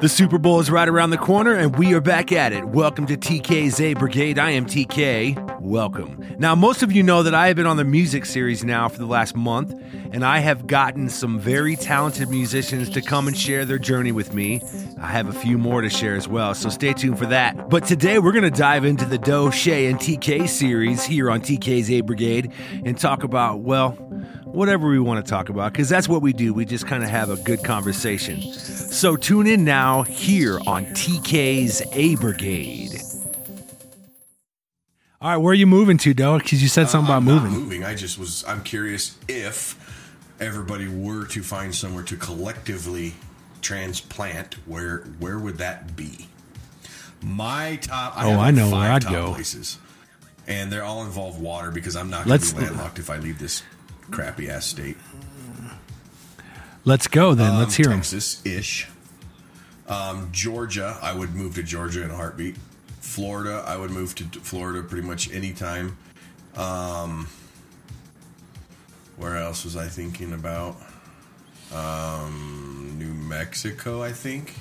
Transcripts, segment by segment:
The Super Bowl is right around the corner, and we are back at it. Welcome to TK's A Brigade. I am TK. Welcome. Now, most of you know that I have been on the music series now for the last month, and I have gotten some very talented musicians to come and share their journey with me. I have a few more to share as well, so stay tuned for that. But today, we're going to dive into the Doe, Shay, and TK series here on TK's A Brigade and talk about, well, whatever we want to talk about, because that's what we do. We just kind of have a good conversation. So tune in now here on TK's A Brigade. All right, where are you moving to, Doe? Because you said something I'm about not moving. moving. I just was. I'm curious if everybody were to find somewhere to collectively transplant, where where would that be? My top. I Oh, have I know five where I'd top go. Places, and they're all involve water because I'm not going to be landlocked if I leave this crappy ass state. Let's go then. Let's Um, hear them. Texas ish. Um, Georgia, I would move to Georgia in a heartbeat. Florida, I would move to Florida pretty much anytime. Um, where else was I thinking about? Um, New Mexico, I think.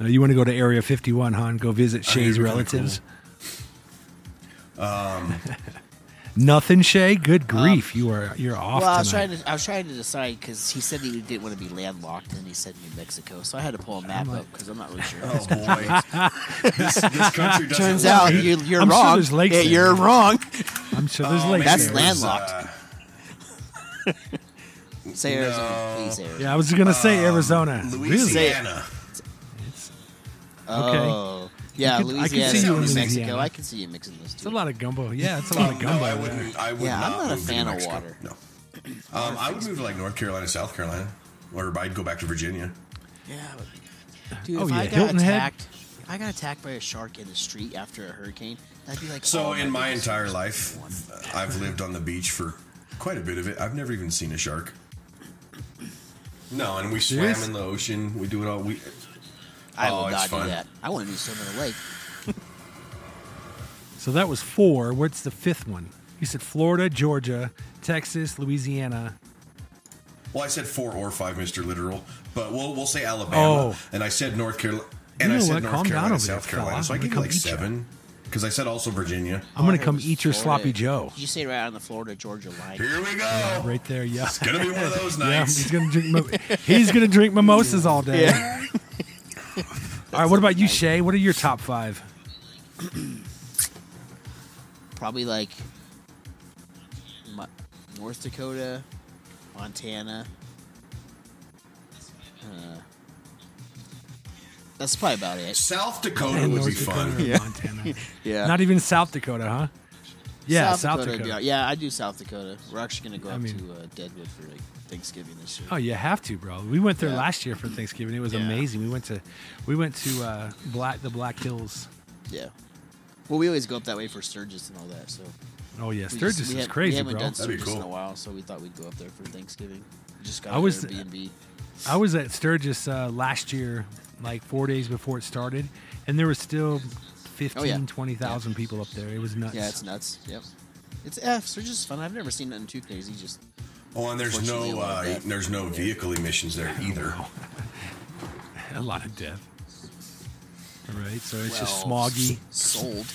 Uh, you want to go to Area 51, huh? And go visit Shay's relatives? Um, Nothing, Shay. Good grief, you are you're off Well, I was tonight. trying to I was trying to decide because he said he didn't want to be landlocked, and he said New Mexico, so I had to pull a map up because I'm not really sure. Oh boy, this, this country doesn't Turns love out me. you, you're I'm sure wrong. there's lakes yeah, there. you're wrong. I'm sure there's Oh, lakes maybe That's there. was, landlocked. uh, Say Arizona, No. please Arizona. Yeah, I was gonna say Arizona. Really? Louisiana. Oh, yeah, You could- I could Louisiana, see you New in Mexico. Louisiana. I can see you mixing those It's a lot of gumbo. Yeah, it's a lot of gumbo. No, I wouldn't. I would Yeah, I'm not, not a fan of water. No. Um, I would move to like North Carolina, South Carolina, or I'd go back to Virginia. Yeah, but, dude, Oh, if yeah, I got Hilton Head. attacked, if I got attacked by a shark in the street after a hurricane, that'd be like. So oh, in my entire life, one. I've lived on the beach for quite a bit of it. I've never even seen a shark. No, and we swam in the ocean. We do it all. We I Oh, will not fun. do that. I want to do swim in the lake. So that was four. What's the fifth one? You said Florida, Georgia, Texas, Louisiana. well, I said four or five, Mister Literal, but we'll we'll say Alabama, Oh. and I said North Carolina, and You I know said what? North Calm down Carolina, over there, South Carolina. fella. So I I'm give you like come eat seven because I said also Virginia. I'm gonna oh, come eat your was sloppy Joe. Did you say right on the Florida Georgia line? Here we go. Right there, yeah. It's gonna be one of those Yeah, nights. he's gonna drink. Mo- he's gonna drink mimosas all day. All right. What about you, Shay? What are your top five? Probably like North Dakota, Montana. Uh, that's probably about it. South Dakota And would be North fun. Dakota Montana. Yeah. Not even South Dakota, huh? Yeah, South, would Dakota. be- yeah, I do South Dakota. We're actually gonna go I up mean- to uh, Deadwood for like Thanksgiving this year. Oh, you have to, bro. We went there Yeah. last year for Thanksgiving. It was Yeah. amazing. We went to, we went to uh, Black the Black Hills. Yeah. Well, we always go up that way for Sturgis and all that. So Oh yeah, Sturgis just- is have- crazy, We haven't bro. done That'd be Sturgis in a while, so we thought we'd go up there for Thanksgiving. We just got I an was- Airbnb. I was at Sturgis uh, last year, like four days before it started, and there was still 15, Oh, yeah. 20,000 people up there. It was nuts. Yeah, it's nuts. Yep. It's F. Sturgis is fun. I've never seen nothing too crazy. Just Oh, and there's no a lot of uh, there's no vehicle emissions there either. a lot of death. All right, so it's well, just smoggy. s- Sold.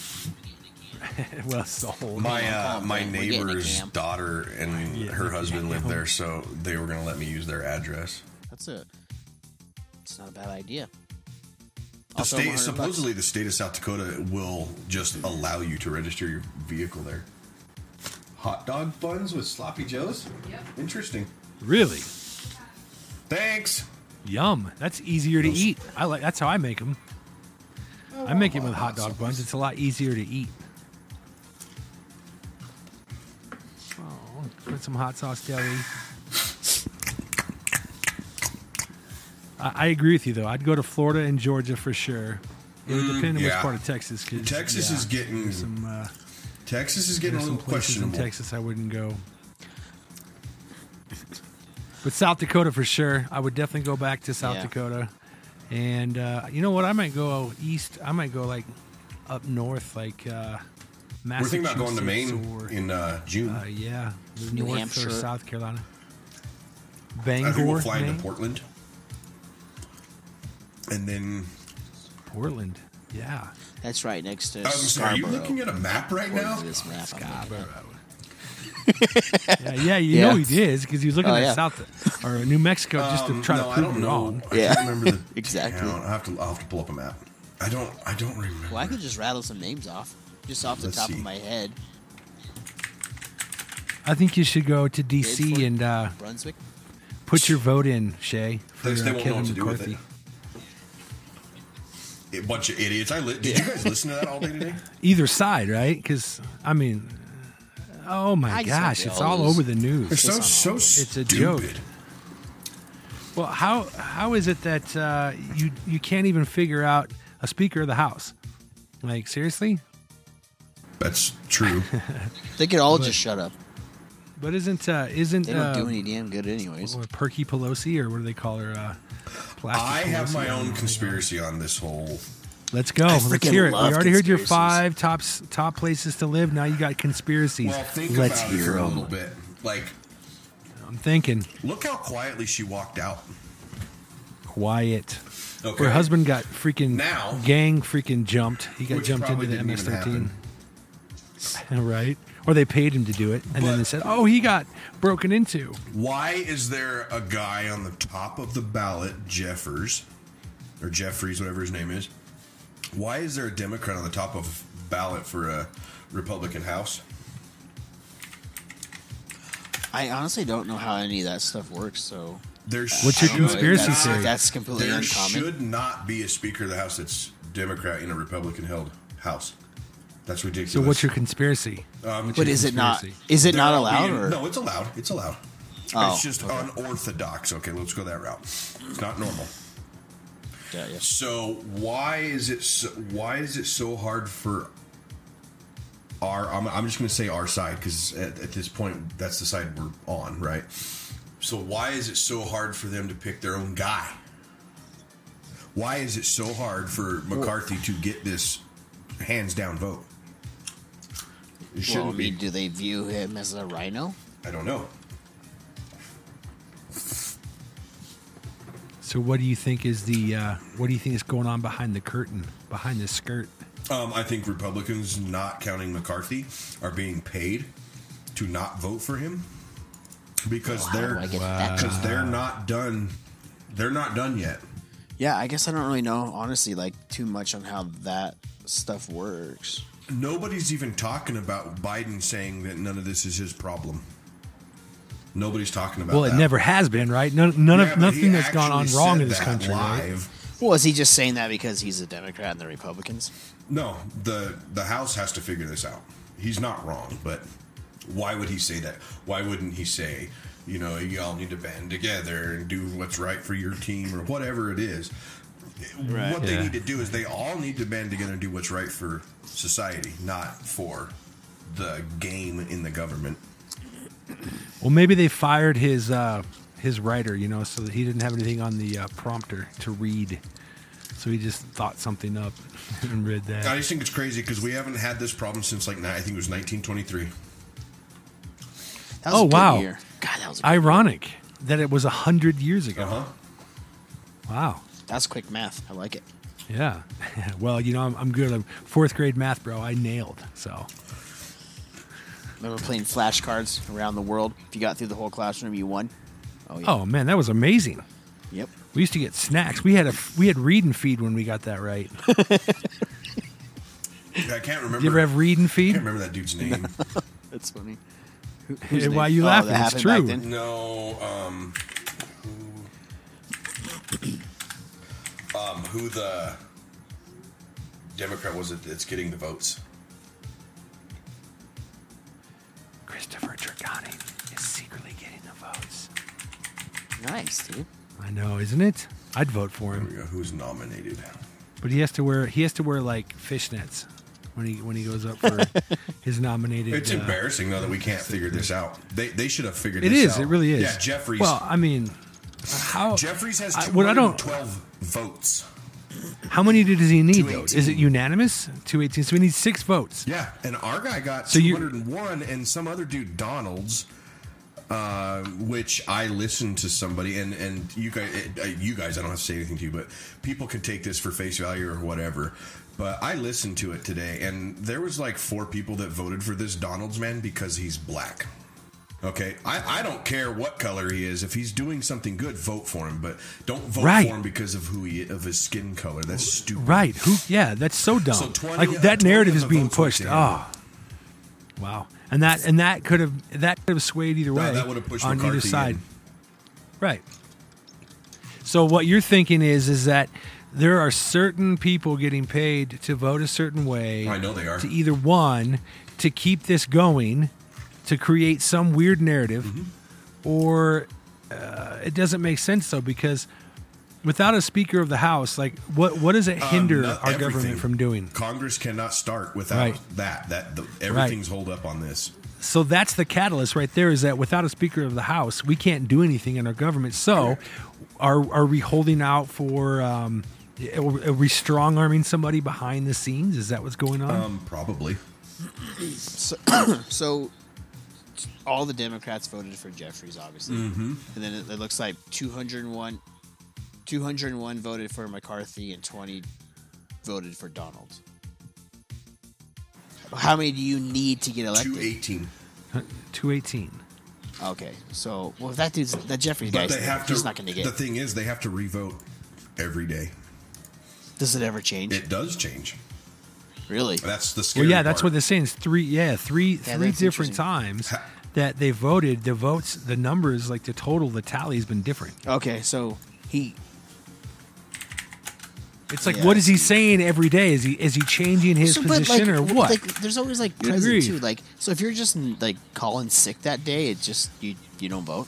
well, sold. My uh, my man, we're getting a neighbor's daughter and Yeah, her husband yeah. lived there, so they were gonna let me use their address. That's it. It's not a bad idea. The state 100 bucks. supposedly the state of South Dakota will just allow you to register your vehicle there. Hot dog buns with sloppy joes. Yep. Interesting. Really? Thanks. Yum. That's easier to Those- eat. I like. That's how I make them. Oh, I make it with hot dog buns. It's a lot easier to eat. Oh, put some hot sauce deli. I, I agree with you though. I'd go to Florida and Georgia for sure. It would depend on which Mm, part of Texas. 'cause, Texas yeah, is getting some. Uh, Texas is getting a there's some little places in. Texas I wouldn't go. But South Dakota for sure. I would definitely go back to South Yeah. Dakota. And uh, you know what? I might go east. I might go like up north, like uh, We're thinking about going to Massachusetts Maine or in uh, June. uh, yeah, New North Hampshire. or South Carolina. Bangor, I Bangor, think we'll fly Maine? into Portland. And then Portland. Yeah. That's right next to um, so are you looking at a map right According now? to this map, I'm looking at. Yeah, yeah, you Yeah. know he did because he was looking Oh, at yeah. South or New Mexico just to Um, try no, to I prove don't know. wrong. I Yeah. can't remember the Exactly. town. I have to. I'll have to pull up a map. I don't. I don't remember. Well, I could just rattle some names off, just off the Let's top see. of my head. I think you should go to DC Bedford. and uh, Brunswick. put your vote in, Shay, for They- they uh, won't know Kevin what to do with McCarthy. A bunch of idiots. I li- did you guys listen to that all day today? Either side, right? Because I mean, oh my I gosh, it's all over the news. They're so so of them. It's a joke. Well, how how is it that uh, you you can't even figure out a Speaker of the House? Like seriously? That's true. They could all But- just shut up. But isn't uh, isn't They don't uh, do any damn good, anyways. what, Perky Pelosi or what do they call her? Uh, Plastic I have Pelosi? my own conspiracy on this whole. Let's go. I Let's hear it. We already heard your five top top places to live. Now you got conspiracies. Well, think Let's about it hear for a 'em. little bit. Like, I'm thinking look how quietly she walked out. quiet. Okay. Her husband got freaking Now- gang freaking jumped. He got jumped into probably the didn't even MS-13. Happen. right? Or they paid him to do it, and then they said, "Oh, he got broken into." Why is there a guy on the top of the ballot, Jeffers, or Jeffries, whatever his name is? Why is there a Democrat on the top of a ballot for a Republican House? I honestly don't know how any of that stuff works. So There What's your I don't know if conspiracy that's, theory? That's completely There uncommon. should not be a Speaker of the House that's Democrat in a Republican held House. That's ridiculous. So, what's your conspiracy? Um, But is it not? Is it they're not allowed? being- or no, it's allowed. It's allowed. Oh, it's just okay. unorthodox. Okay, let's go that route. It's not normal. Yeah, yeah. So why is it so, why is it so hard for our? I'm, I'm just going to say our side because at, at this point that's the side we're on, right? So why is it so hard for them to pick their own guy? Why is it so hard for McCarthy to get this hands down vote? It Well, I shouldn't mean, be. do they view him as a rhino? I don't know. So, what do you think is the uh, what do you think is going on behind the curtain, behind the skirt? Um, I think Republicans, not counting McCarthy, are being paid to not vote for him because How do they're I get because they're not done. They're not done yet. Yeah, I guess I don't really know, honestly, like too much on how that stuff works. Nobody's even talking about Biden saying that none of this is his problem. Nobody's talking about. Well, it that. never has been, right? None, none Yeah, of nothing that's gone on wrong in this that country, right? Well, is he just saying that because he's a Democrat and the Republicans? No, the the House has to figure this out. He's not wrong, but why would he say that? Why wouldn't he say, you know, y'all need to band together and do what's right for your team or whatever it is? Right. What they Yeah. need to do is they all need to band together and do what's right for society, not for the game in the government. Well, maybe they fired his uh, his writer, you know, so that he didn't have anything on the uh, prompter to read. So he just thought something up and read that. I just think it's crazy because we haven't had this problem since like I think it was 1923. That was Oh, a good wow. year. God, that was a good Ironic that it was a hundred years ago. Uh huh. Wow. That's quick math. I like it. Yeah. well, you know, I'm, I'm good. I'm fourth grade math, bro. I nailed. So Remember playing flashcards around the world? If you got through the whole classroom, you won. Oh yeah. Oh man, that was amazing. Yep. We used to get snacks. We had a we had read and feed when we got that right. I can't remember. Did you ever have read and I feed? can't remember that dude's name. That's funny. Who, Hey, whose why name? you Oh, laughing? that It's happened back true. then? No, um, who, um, who the Democrat was it that's getting the votes? Christopher Dragani is secretly getting the votes. Nice, dude. I know, isn't it? I'd vote for There him, go. Who's nominated? but he has to wear he has to wear like fishnets when he when he goes up for his nominated. It's uh, embarrassing though that we can't figure this out. They they should have figured It this is. out. It really is. Yeah, Jeffries. Well, I mean, how Jeffries has I- what I don't- 212 votes. how many does he need though? Is it unanimous? Two eighteen. So we need six votes. Yeah, and our guy got So 201, and some other dude, Donalds, uh, which I listened to somebody, and and you guys, uh, you guys, I don't have to say anything to you, but people can take this for face value or whatever. But I listened to it today, and there was like four people that voted for this Donalds man because he's black. Okay, I, I don't care what color he is. If he's doing something good, vote for him. But don't vote Right. for him because of who he of his skin color. That's stupid. Right. Who? Yeah, that's so dumb. So 20 like uh, that 20 narrative is being pushed. Ah. Wow. And that and that could have that could have swayed either way that would have pushed on either side. in. Right. So what you're thinking is is that there are certain people getting paid to vote a certain way. I know they are. To either one to keep this going, to create some weird narrative, Mm-hmm. or uh, it doesn't make sense though because without a Speaker of the House, like what what does it hinder Um, not our everything. government from doing? Congress cannot start without Right. that. That the, everything's hold up on this. So that's the catalyst right there. Is that without a Speaker of the House, we can't do anything in our government. So, are are we holding out for? Um, are we strong arming somebody behind the scenes? Is that what's going on? Um, probably. So, so all the Democrats voted for Jeffries, obviously, Mm-hmm. and then it, it looks like 201, 201 voted for McCarthy and 20 voted for Donald. How many do you need to get elected? Two eighteen. Two eighteen. Okay, so well, that dude's that Jeffries guy, But they have to. he's not going to get. The thing is, they have to revote every day. Does it ever change? It does change. really? That's the scary Well, yeah, that's what they're saying. Is three, yeah, three, Yeah, three different times Ha- that they voted. The votes, the numbers, like the total, the tally has been different. Okay, so he It's like, Yeah, what is he saying every day? Is he is he changing his So, but, position like, or w- what? Like, there's always like Good president grief. too. Like, so if you're just like calling sick that day, it just you you don't vote.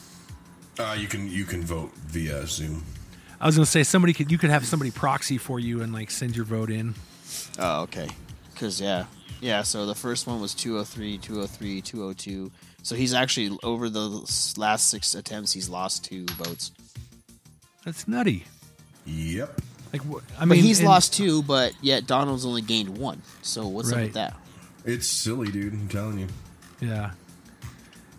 Uh, you can you can vote via Zoom. I was gonna say somebody could you could have somebody proxy for you and like send your vote in. Oh, okay. Because yeah, yeah. So the first one was 203, 203, 202. So he's actually over the last six attempts, he's lost two votes. That's nutty. Yep. Like, wh- I But mean, he's and- lost two, but yet Donalds only gained one. So what's up with that? It's silly, dude. I'm telling you. Yeah,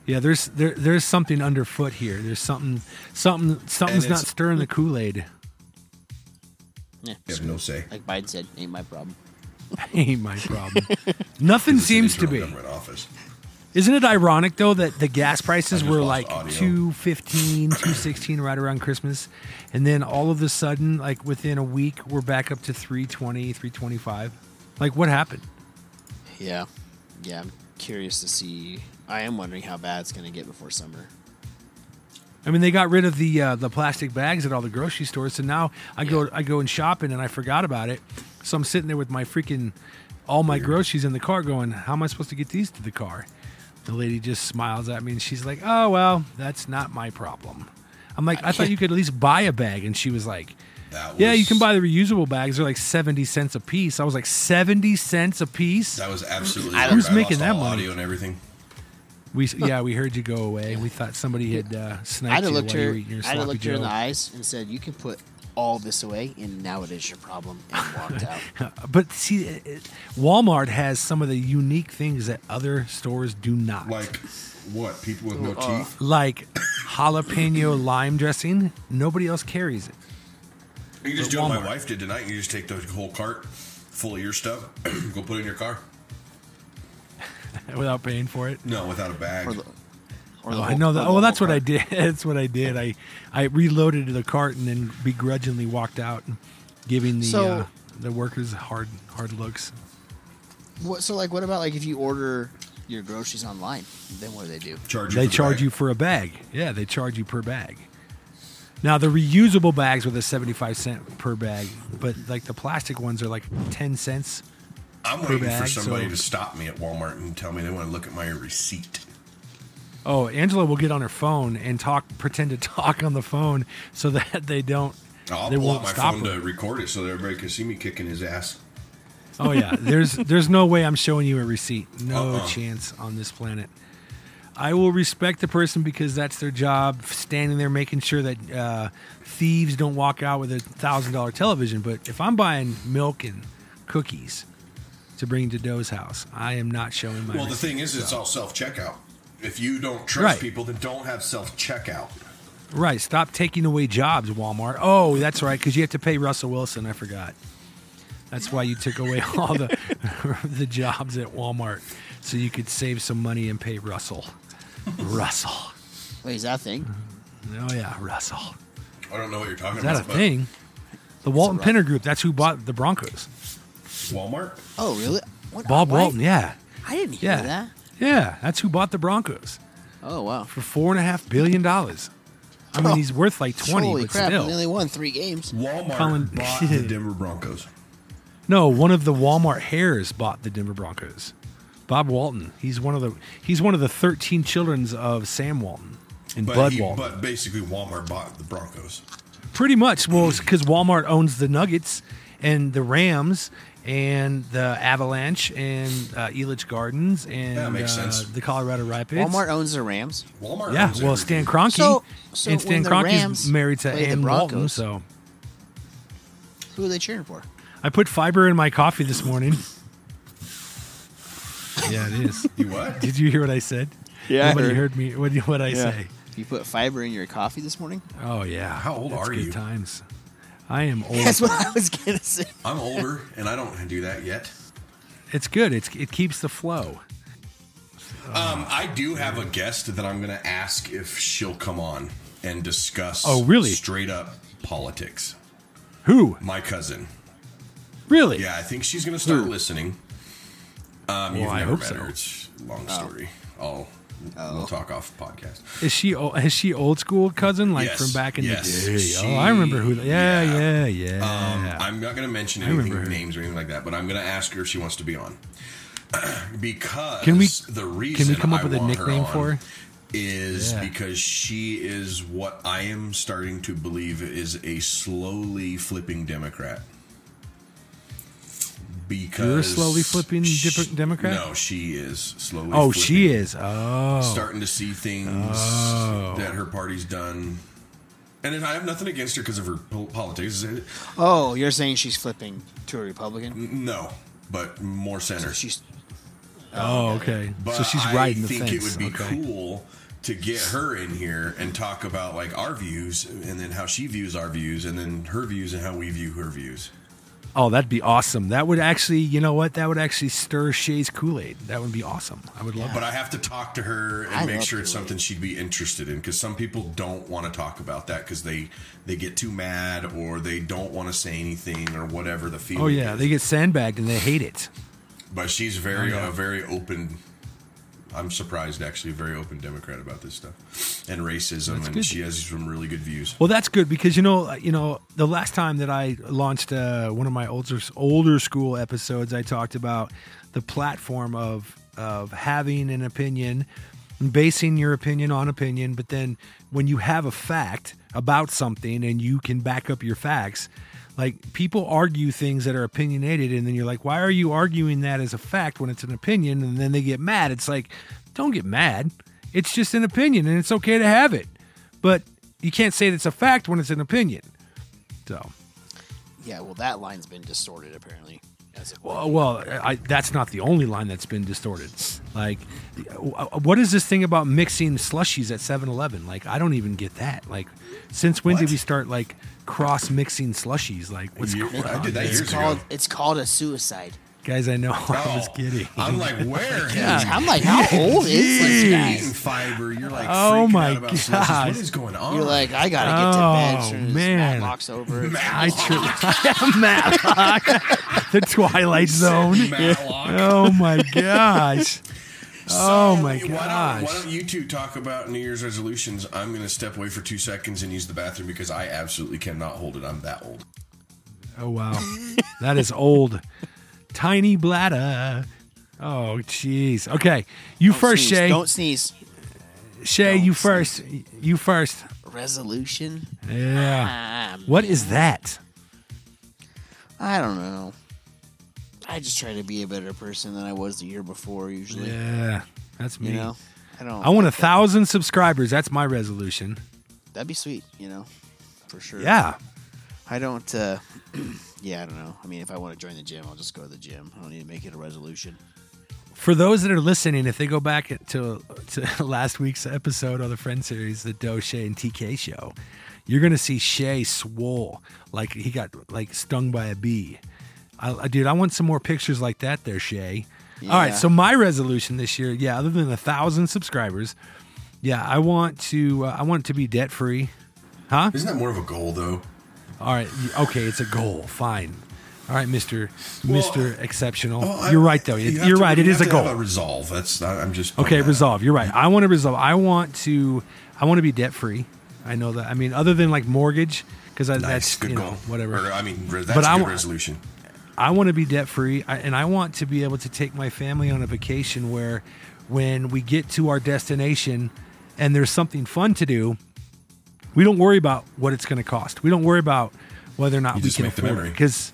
yeah. There's there there's something underfoot here. There's something something something's not stirring the Kool Aid. Yeah, You have no say. like Biden said, ain't my problem. Ain't my problem. Nothing seems to be. government office. Isn't it ironic though that the gas prices were like audio. 215, 216 right around Christmas and then all of a sudden like within a week we're back up to 320, 325. Like what happened? Yeah, yeah. I'm curious to see. I am wondering how bad it's going to get before summer. I mean, they got rid of the uh, the plastic bags at all the grocery stores, so now I go I go and shopping and I forgot about it. So I'm sitting there with my freaking all my groceries in the car, going, "How am I supposed to get these to the car?" The lady just smiles at me and she's like, "Oh well, that's not my problem." I'm like, "I thought you could at least buy a bag," and she was like, That "Yeah, you can buy the reusable bags. They're like seventy cents a piece." I was like, 70 cents a piece." That was absolutely. I- weird. Who's I making lost that all money? Audio and everything. We yeah, we heard you go away. We thought somebody had uh, sniped I'd you looked while you her. were eating your I'd have sloppy looked her in the eyes and said, "You can put all this away, and now it is your problem," and walked out. But see, it- it- Walmart has some of the unique things that other stores do not. Like what? People with no Uh, teeth. Like jalapeno lime dressing. Nobody else carries it. You just at do what my wife did tonight. You just take the whole cart full of your stuff, go put it in your car. without paying for it. No, without a bag. Or the, Oh, the I know that. the Oh, that's what I did. That's what I did. I I reloaded the cart and then begrudgingly walked out, giving the So- uh, the workers hard hard looks. What, so, like, what about like if you order your groceries online? Then what do they do? charge you They charge bag. you for a bag. Yeah, they charge you per bag. Now the reusable bags were the seventy five cent per bag, but like the plastic ones are like ten cents. I'm per waiting for somebody so- to stop me at Walmart and tell me they want to look at my receipt. Oh, Angela will get on her phone and talk, pretend to talk on the phone, so that they don't. I'll they pull won't out my stop phone her. to record it so that everybody can see me kicking his ass. Oh yeah, there's there's no way I'm showing you a receipt. No Uh-uh. chance on this planet. I will respect the person because that's their job, standing there making sure that uh, thieves don't walk out with a thousand dollar television. But if I'm buying milk and cookies to bring to Doe's house, I am not showing my. Well, the thing is, it's all self checkout. If you don't trust Right. people, then don't have self checkout. Right. Stop taking away jobs, Walmart. Oh, that's right, because you have to pay Russell Wilson. I forgot. That's why you took away all the the jobs at Walmart, so you could save some money and pay Russell. Russell. Wait, is that a thing? Mm-hmm. Oh yeah, Russell. I don't know what you're talking Is that a about. but thing? The Walton-Penner Group. That's who bought the Broncos. Walmart. Oh, really? What, Bob what? Walton. Yeah. I didn't hear Yeah. that. Yeah. That's who bought the Broncos Oh wow. for four and a half billion dollars. I mean, Oh. he's worth like twenty, Holy but crap! still. They only won three games. Walmart Colin- bought the Denver Broncos. No, one of the Walmart heirs bought the Denver Broncos. Bob Walton. He's one of the he's one of the thirteen children of Sam Walton and But, Bud he, Walton. but basically, Walmart bought the Broncos. Pretty much. Well, because Walmart owns the Nuggets and the Rams and the Avalanche and uh, Elitch Gardens and That makes uh, sense. the Colorado Rapids. Walmart owns the Rams. Walmart. Yeah, owns well, Stan everything. Kroenke So- so and Stan when the Kroenke's Rams married to play the Ann Walton. Broncos- So Who are they cheering for? I put fiber in my coffee this morning. yeah, it is. You what? Did you hear what I said? Yeah, I Nobody heard. heard me. What what I say? You put fiber in your coffee this morning? Oh yeah. How old That's are good you? Times. I am old. That's what I was gonna say. I'm older, and I don't do that yet. It's good. It's it keeps the flow. Um, I do have a guest that I'm going to ask if she'll come on and discuss. Oh, really? Straight up politics. Who? My cousin. Really? Yeah, I think she's going to start Who? listening. Um, you've Well, I never hope met so. her. It's a long story. I'll we'll talk off podcast. Is she is she old school cousin like Yes. from back in Yes. the day? She- oh, I remember who. Yeah, yeah. yeah, yeah. Um, I'm not going to mention I remember anything, names or anything like that, but I'm going to ask her if she wants to be on. because Can we- the reason can we come up I with a want her nickname for her? is Yeah. because she is what I am starting to believe is a slowly flipping Democrat. Because You're a slowly flipping sh- Dep- Democrat? No, she is slowly. oh, flipping, she is. Oh, starting to see things Oh. that her party's done. And I have nothing against her because of her politics. Oh, you're saying she's flipping to a Republican? No, but more center. She's oh, okay. But so she's I riding the think fence. it would be okay. cool to get her in here and talk about like our views and then how she views our views and then her views and how we view her views. Oh, that'd be awesome. That would actually, you know what? That would actually stir Shay's Kool Aid. That would be awesome. I would love But I have to talk to her and I make sure it's Kool-Aid. something she'd be interested in because some people don't want to talk about that because they they get too mad or they don't want to say anything or whatever the oh, feeling. Oh yeah, is. they get sandbagged and they hate it. But she's very Oh, yeah. a very open. I'm surprised actually, very open Democrat about this stuff and racism, That's and good. she has some really good views. Well, that's good because you know, you know, the last time that I launched uh, one of my older older school episodes, I talked about the platform of of having an opinion, and basing your opinion on opinion, but then when you have a fact about something and you can back up your facts, like people argue things that are opinionated, and then you're like, why are you arguing that as a fact when it's an opinion? And then they get mad. It's like, don't get mad. It's just an opinion, and it's okay to have it, but you can't say it's a fact when it's an opinion. So, yeah. Well, that line's been distorted apparently. As of well, well I, that's not the only line that's been distorted. Like, what is this thing about mixing slushies at 7-Eleven? Like, I don't even get that. Like, since when did we start like cross mixing slushies? Like, what's You- going I on did that years it's called it's called a suicide. Guys, I know I was Oh, kidding. I'm like, where? Yeah. I'm like, how old is this You're guy? eating fiber. You're like, Oh my out about slushies. What is going on? You're like, I gotta get to oh, bed. Oh, Soon as man. Matlock's over. I tr- Matlock, the Twilight Zone. Matlock. Oh my gosh. Oh So, my Why don't, gosh. why don't you two talk about New Year's resolutions? I'm going to step away for two seconds and use the bathroom because I absolutely cannot hold it. I'm that old. Oh wow, that is old. Tiny bladder. Oh jeez. Okay, you Don't first, sneeze. Shay. Don't sneeze. Shay, don't you sneeze. first. You first. Resolution. Yeah. Ah, What is that? I don't know. I just try to be a better person than I was the year before. Usually, Yeah, that's me. you know. I don't. I want a thousand subscribers. That's my resolution. That'd be sweet. You know, for sure. Yeah. I don't. uh Yeah, I don't know. I mean, if I want to join the gym, I'll just go to the gym. I don't need to make it a resolution. for those that are listening, if they go back to to last week's episode of the Friend series, the Doe Shay and TK show, you're gonna see Shay swole like he got like stung by a bee. I, I- dude, I want some more pictures like that, there, Shay. All right, so my resolution this year, yeah, other than a thousand subscribers, yeah, I want to uh, I want it to be debt free. Huh? Isn't that more of a goal though? All right, okay, it's a goal. Fine. All right, Mister Well, Mister Exceptional. Well, I- you're right, though. you are right. It is a goal. a resolve. That's I- I'm just Okay, resolve. You're right. I want to resolve. I want to. I want to be debt free. I know that. I mean, other than like mortgage, because out. that's Nice, good you know goal. whatever. Or, I mean, that's But a I good wa- resolution. I want to be debt free, and I want to be able to take my family on a vacation where, when we get to our destination, and there's something fun to do, we don't worry about what it's going to cost. We don't worry about whether or not You we can make the afford it. Because,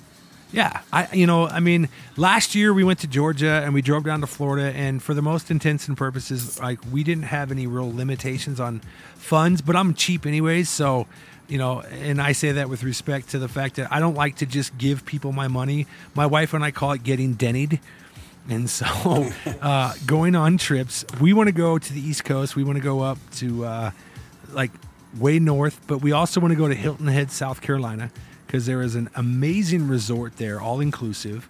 yeah, I you know, I mean, last year we went to Georgia and we drove down to Florida, and for the most intents and purposes, like we didn't have any real limitations on funds. But I'm cheap anyways, so you know, and I say that with respect to the fact that I don't like to just give people my money. My wife and I call it getting dennied. And so, uh, going on trips, we want to go to the East Coast. We want to go up to uh, like way north, but we also want to go to Hilton Head, South Carolina, because there is an amazing resort there, all inclusive.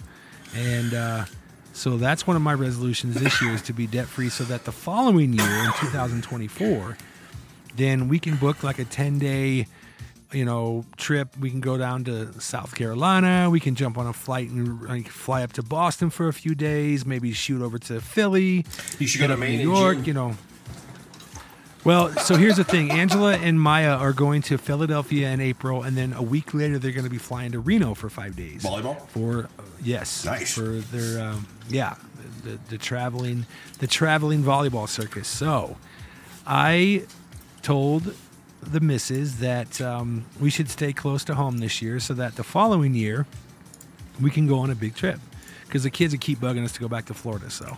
And uh, so that's one of my resolutions this year is to be debt free, so that the following year in 2024, then we can book like a 10 day you know trip we can go down to south carolina we can jump on a flight and like, fly up to boston for a few days maybe shoot over to philly You should go to Maine New York, you know. Well, so here's the thing: Angela and Maya are going to Philadelphia in April, and then a week later they're going to be flying to Reno for five days. Volleyball? for uh, yes, Nice. for their um, yeah, the, the traveling the traveling volleyball circus. So, I told the missus that um, we should stay close to home this year, so that the following year we can go on a big trip because the kids would keep bugging us to go back to Florida. So,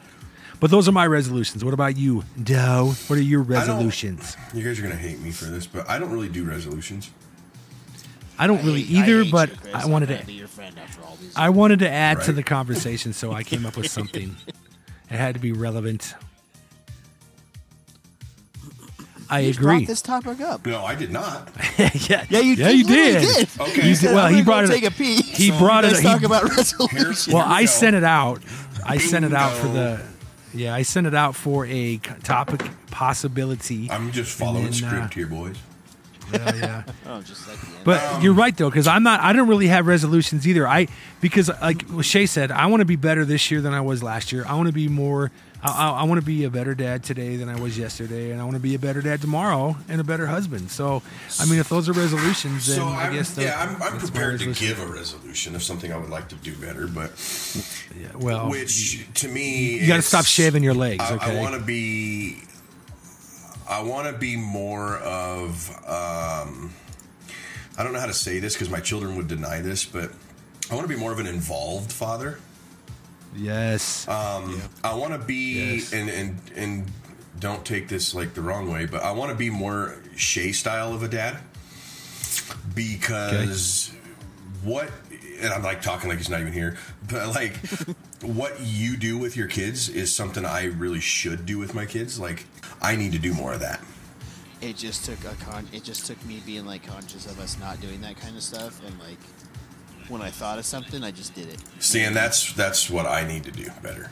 but those are my resolutions. What about you, Doe? What are your resolutions? You guys are gonna hate me for this, but I don't really do resolutions. I don't really hate- either, hate but you, Chris. I I'm wanted gonna be your friend after all these. I wanted to add to the conversation, so I came up with something. It had to be relevant. I You agree. Brought this topic up. No, I did not. yeah, Yeah, you, yeah, you literally did. Okay. You said, did- well, I'm he brought it. Take a pee. He brought it. Let's he- talk about resolutions. Well, I go. sent it out. I sent it out for the. Yeah, I sent it out for a topic possibility. I'm just following then, uh, script here, boys. Yeah, yeah. Oh, just at the end. But you're right though, because I'm not. I don't really have resolutions either. I because like Shay said, I want to be better this year than I was last year. I want to be more. I, I, I want to be a better dad today than I was yesterday, and I want to be a better dad tomorrow and a better husband. So, I mean, if those are resolutions, then So I I'm, guess the- yeah, I'm, I'm prepared to give a resolution of something I would like to do better, but Yeah, well, which to me, you got to stop shaving your legs. I, Okay. I want to be. I want to be more of. Um, I don't know how to say this because my children would deny this, but I want to be more of an involved father. yes. Um, I want to be, Yes. and and and don't take this like the wrong way, but I want to be more Shay style of a dad because what, and I'm like talking like he's not even here, but like what you do with your kids is something I really should do with my kids. Like I need to do more of that. it just took a con. It just took me being like conscious of us not doing that kind of stuff, and like when I thought of something, I just did it. See, and that's that's what I need to do better.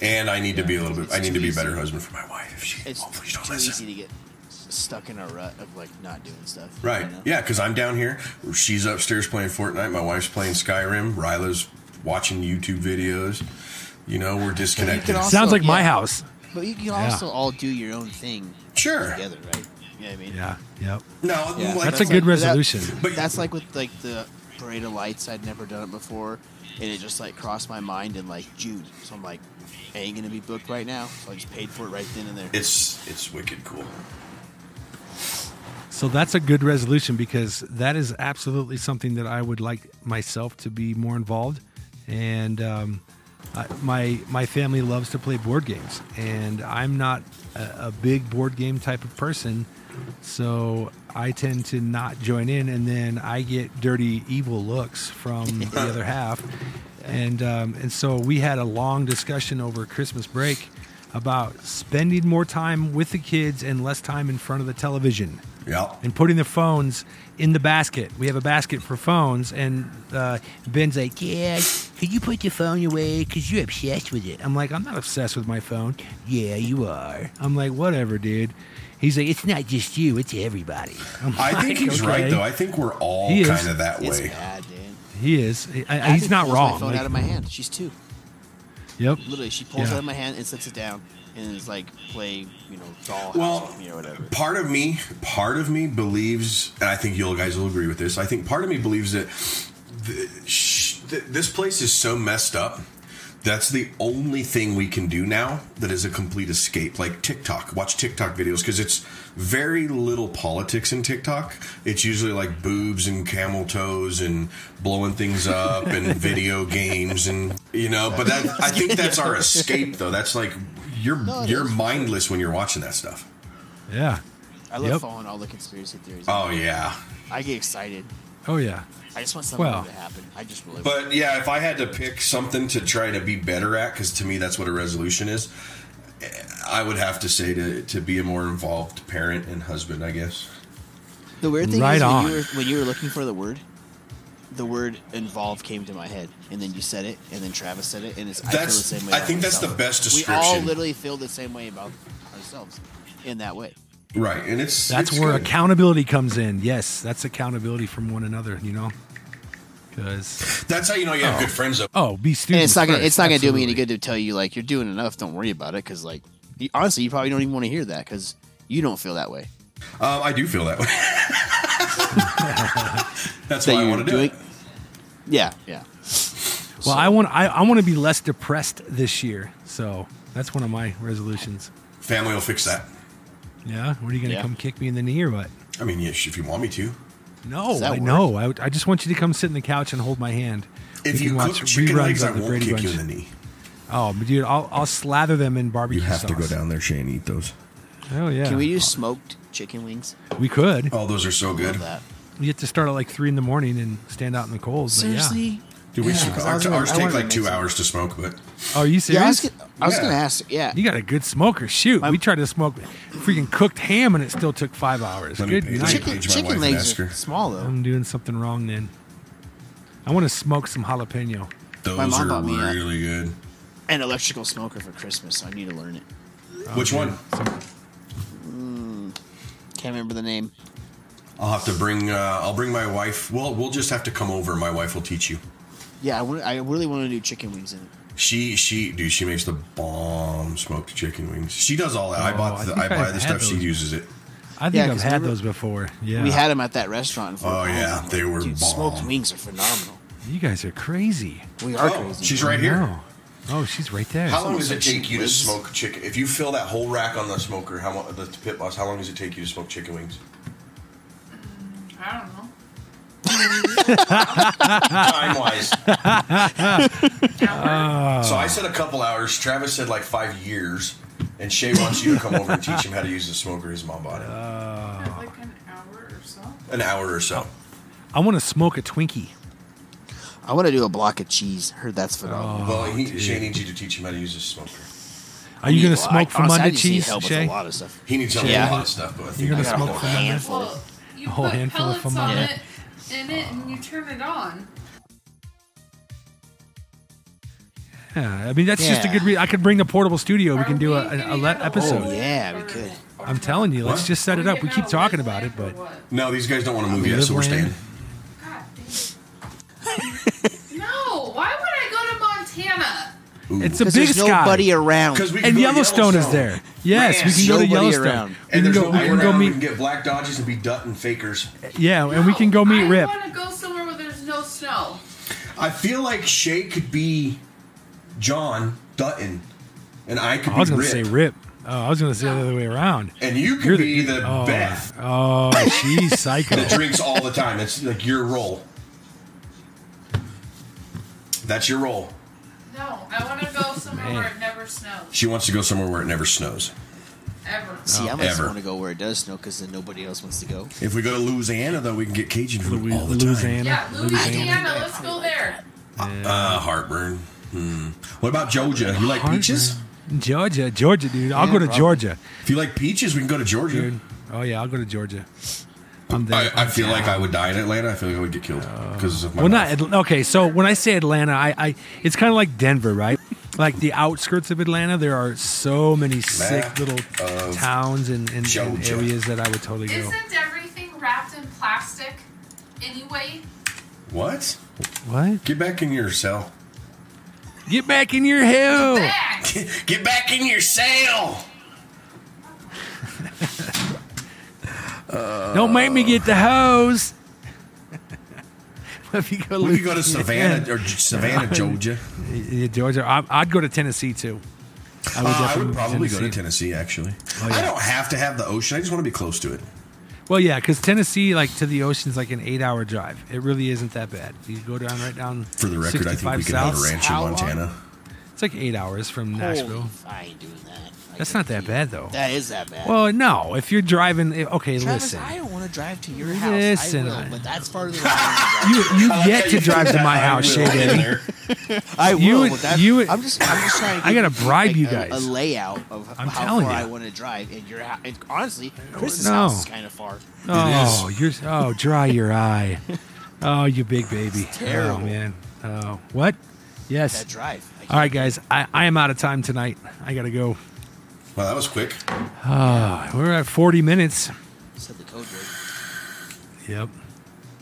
And I need to be a little bit. I need to be a easy. better husband for my wife. If she It's hopefully she don't too listen. easy to get stuck in a rut of like not doing stuff. Right. you know? Yeah, because I'm down here. She's upstairs playing Fortnite. My wife's playing Skyrim. Ryla's watching YouTube videos. You know, we're disconnected. also- Sounds like my house. But you can Yeah. also all do your own thing Sure. together, right? You know I mean? Yeah. Yep. No, Yeah. like, That's a like- good that- resolution. But- that's like with like the parade of lights. I'd never done it before, and it just like crossed my mind in like June. So I'm like, I ain't gonna be booked right now. So I just paid for it right then and there. it's it's wicked cool. So that's a good resolution because that is absolutely something that I would like myself to be more involved. And um, I, my my family loves to play board games, and I'm not a, a big board game type of person, so I tend to not join in, and then I get dirty, evil looks from the other half. and um, and so we had a long discussion over Christmas break about spending more time with the kids and less time in front of the television Yeah. and putting the phones in the basket. We have a basket for phones, and uh, Ben's like, "Yeah, could you put your phone away? Cause you're obsessed with it." I'm like, "I'm not obsessed with my phone." Yeah, you are. I'm like, "Whatever, dude." He's like, "It's not just you; it's everybody." I'm I think he's "Okay." right though. I think we're all kind of that It's way. bad, dude. He is. I, I- I he's not wrong. My phone Like, out of my hand. She's two. Yep. Literally, she pulls it out of my hand and sets it down, and is like play, you know, dollhouse Well, with me or whatever. part of me, part of me believes, and I think you guys will agree with this. I think part of me believes that the, sh, th- this place is so messed up. That's the only thing we can do now that is a complete escape. Like TikTok, watch TikTok videos because it's very little politics in TikTok. It's usually like boobs and camel toes and blowing things up and video games and you know. But that I think that's our escape though. That's like you're No, you're is. mindless when you're watching that stuff. Yeah. I love Yep. following all the conspiracy theories. Oh yeah. I get excited. Oh yeah. I just want something Well. to happen. I just really. But yeah, if I had to pick something to try to be better at, because to me that's what a resolution is, I would have to say to to be a more involved parent and husband. I guess. the weird thing Right is when you, were, when you were looking for the word, the word "involved" came to my head, and then you said it, and then Travis said it, and it's. I feel the That's- same way. I think that's the myself. best We all literally feel the same way about ourselves in that way. Right, and it's That's it's where good. accountability comes in. Yes, that's accountability from one another. You know, because That's how you know you have good friends. Though. oh, be And it's not gonna first, it's not gonna do me any good to tell you like you're doing enough. Don't worry about it because like you, honestly, you probably don't even want to hear that because you don't feel that way. Um, I do feel that way. that's That why I you're want to do it. Yeah, yeah. Well, I want I, I want to be less depressed this year. So that's one of my resolutions. Family will fix that. Yeah, what are you gonna Yeah. come kick me in the knee or what? I mean, yes, if you want me to. No, I work? know. I, I just want you to come sit in the couch and hold my hand. If We you can cook watch chicken reruns legs, I the won't Brady kick you in the knee. Oh, but dude, I'll I'll slather them in barbecue. You barbecue have to go down there, Shay, and eat those. Oh yeah, Can we do smoked chicken wings? We could. Oh, those are so good. Love that. You have to start at like three in the morning and stand out in the cold. but yeah. Seriously? We Yeah, should, 'cause ours, gonna- ours take like two some- hours to smoke, but Oh, are you Yeah, I serious? was, gonna, I was Yeah. gonna ask. Yeah, You got a good smoker. Shoot, My- we tried to smoke freaking cooked ham and it still took five hours. Let good pay- night. chicken, Page my wife chicken legs ask are small though. I'm doing something wrong then. I want to smoke some jalapeno. those My mom are bought me a- really good. An electrical smoker for Christmas. So I need to learn it. Which one? Hmm, can't remember the name. I'll have to bring. Uh, I'll bring my wife. Well, we'll just have to come over. My wife will teach you. Yeah, I, I really want to do chicken wings in it. She, she, dude, she makes the bomb smoked chicken wings. She does all that. I Oh, bought I the. think I buy I've the had stuff. She uses it. I think Yeah, I've had remember- those before. Yeah. We had them at that restaurant. In Oh, Collins. yeah, they were Dude, bomb. smoked wings are phenomenal. You guys are crazy. We are Oh, crazy. she's right here. Oh, she's right there. How long does it take you to smoke chicken? If you fill that whole rack on the smoker, how much the pit boss? How long does it take you to smoke chicken wings? I don't know. Time wise. Oh. so I said a couple hours. Travis said like five years. And Shay wants you to come over and teach him how to use the smoker. His mom bought him. Like an hour or so. An hour or so. I want to smoke a Twinkie. I want to do a block of cheese. Heard that's phenomenal. Oh, well, he. Shay needs you to teach him how to use his smoker. Are you going to Well, smoke I- from honestly, I under just need cheese, help with Shay? a lot of stuff. He needs help Yeah. with a lot of stuff, but I think You're gonna I got a smoke whole from under? handful. Well, you A whole put handful of pellets them on on it, it? in it, and you turn it on. Yeah, I mean that's just a good. Re- I could bring the portable studio. We Are can do a, we a, a getting le- episode. Oh, yeah, we could. I'm telling you, let's What? just set it up. We keep talking about it, but? No, these guys don't want to move yet, so we're staying. God dang. no, why would I go to Montana? it's a Because big there's sky. nobody around. We can and go to Yellowstone, is there. Yes, we can go to Nobody Yellowstone. around. We And can there's go. no We way can go around. We meet. can get black dodges and be Dutton fakers. Yeah, and we can go meet I Rip. want to go somewhere where there's no snow. I feel like Shay could be John Dutton, and I could oh, I was be going Rip. to say Rip. Oh, I was going to say the other way around. and you could You're be the- the, oh. Beth Oh, oh she's psycho. that drinks all the time. It's like your role. That's your role. No, I want to go somewhere Man. where it never snows. She wants to go somewhere where it never snows. Ever. See, I just Ever. want to go where it does snow because then nobody else wants to go. If we go to Louisiana, though, we can get Cajun food Louis- all the time. Louisiana. Yeah, Louisiana. Louisiana, let's go there. Uh, heartburn. Hmm. What about Georgia? You like peaches? Georgia, Georgia, dude. I'll Yeah, go to probably. Georgia, If you like peaches, we can go to Georgia. dude. Oh yeah, I'll go to Georgia. I'm there. I, I feel like I would die in Atlanta. I feel like I would get killed because of my. Well, mouth. not okay. So when I say Atlanta, I, I it's kind of like Denver, right? Like the outskirts of Atlanta, there are so many sick little of towns and, and, and Georgia. areas that I would totally go. Isn't everything wrapped in plastic anyway? What? What? Get back in your cell. Get back in your hill. Bag. Get back in your cell. Don't make me get the hose. if you go, We could go to Savannah or Savannah, Georgia. Yeah, Georgia. I, I'd go to Tennessee too. I would, Uh, I definitely would probably go to Tennessee. Tennessee. Actually, Oh, yeah. I don't have to have the ocean. I just want to be close to it. Well, yeah, because Tennessee, like to the ocean, is like an eight-hour drive. It really isn't that bad. You go down right down. For the record, I think 65 we could have a south. ranch in How long? Montana. It's like eight hours from Holy Nashville. f- I ain't doing that. I That's not that bad though. That is that bad. Well, no. If you're driving, eh, okay, Travis, listen. I don't want to drive to your house. Listen, I I- will, but that's farther than I You you yet to drive to my house, Shay Daddy. I will. You would- but that, you would- I'm just, I'm just trying. To I give gotta bribe like, you a- guys. A, layout of I'm how telling far you. I want to drive, and your house. And honestly, Chris's No. house is kind of far. Oh, you're oh, dry your eye. Oh, you big baby. terrible. Oh man. Oh, what? Yes. That drive. I All right, guys. I, I am out of time tonight. I gotta go. Well, that was quick. Uh, we're at 40 minutes. said the code word. Yep.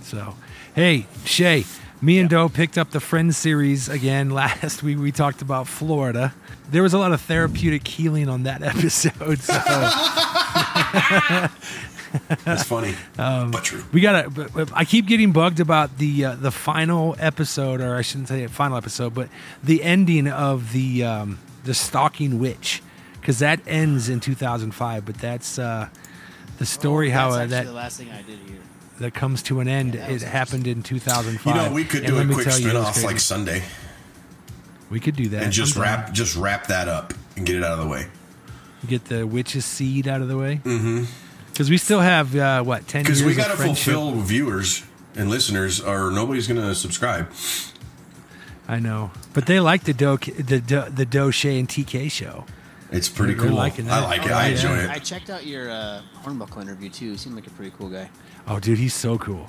So, hey, Shay, me and Doe picked up the Friends series again last week. We talked about Florida. There was a lot of therapeutic healing on that episode. So That's funny, Um, but true. we gotta. but- but I keep getting bugged about the uh, the final episode, or I shouldn't say final episode, but the ending of the um, the stalking witch, because that ends in 2005. But that's uh, the story how That's uh, that the last thing I did here. that comes to an end. Yeah, it happened in 2005. You know, we could do let a quick tell you, it spin off like Sunday we could do that and just I'm wrap just wrap that up and get it out of the way. get the witch's seed out of the way. Mm-hmm. Because we still have uh, what ten years Because we got to fulfill viewers and listeners, or nobody's going to subscribe. I know, but they like the Do the Do, the Do Shay and TK show. It's pretty They're cool. liking I that. like it. Oh, I yeah. enjoy it. I checked out your uh, Hornbuckle interview too. You seem like a pretty cool guy. Oh, dude, he's so cool.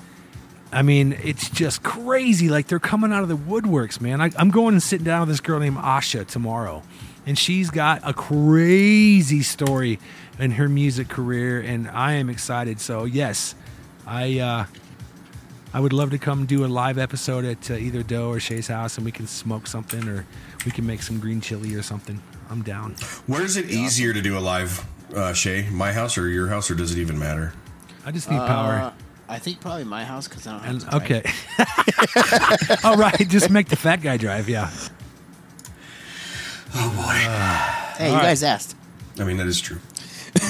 I mean, it's just crazy. Like they're coming out of the woodworks, man. I, I'm going and sitting down with this girl named Asha tomorrow, and she's got a crazy story in her music career, and I am excited. So yes, I uh, I would love to come do a live episode at uh, either Doe or Shay's house, and we can smoke something, or we can make some green chili or something. I'm down. Where's it easier to do a live, uh, Shay? My house or your house, or does it even matter? I just need power. Uh, I think probably my house because I don't have And, to okay. All right, just make the fat guy drive. Yeah. Oh boy. Hey, you right. guys asked. I mean, that is true.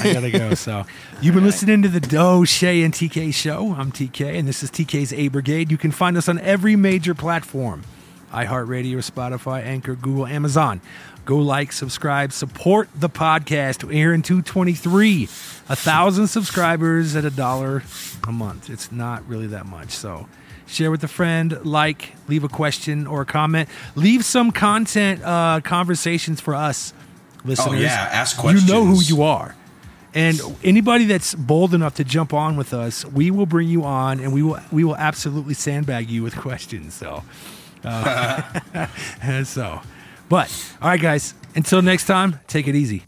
I gotta go. So you've been listening to the Doe, Shay, and TK show. I'm TK, and this is TK's A Brigade. You can find us on every major platform: iHeartRadio, Spotify, Anchor, Google, Amazon. Go like, subscribe, support the podcast. We're here in 223, a thousand subscribers at a dollar a month. It's not really that much. So share with a friend, like, leave a question or a comment, leave some content uh, conversations for us listeners. Oh, yeah, ask questions. You know who you are. And anybody that's bold enough to jump on with us, we will bring you on, and we will we will absolutely sandbag you with questions. So, uh, so, but all right, guys. Until next time, take it easy.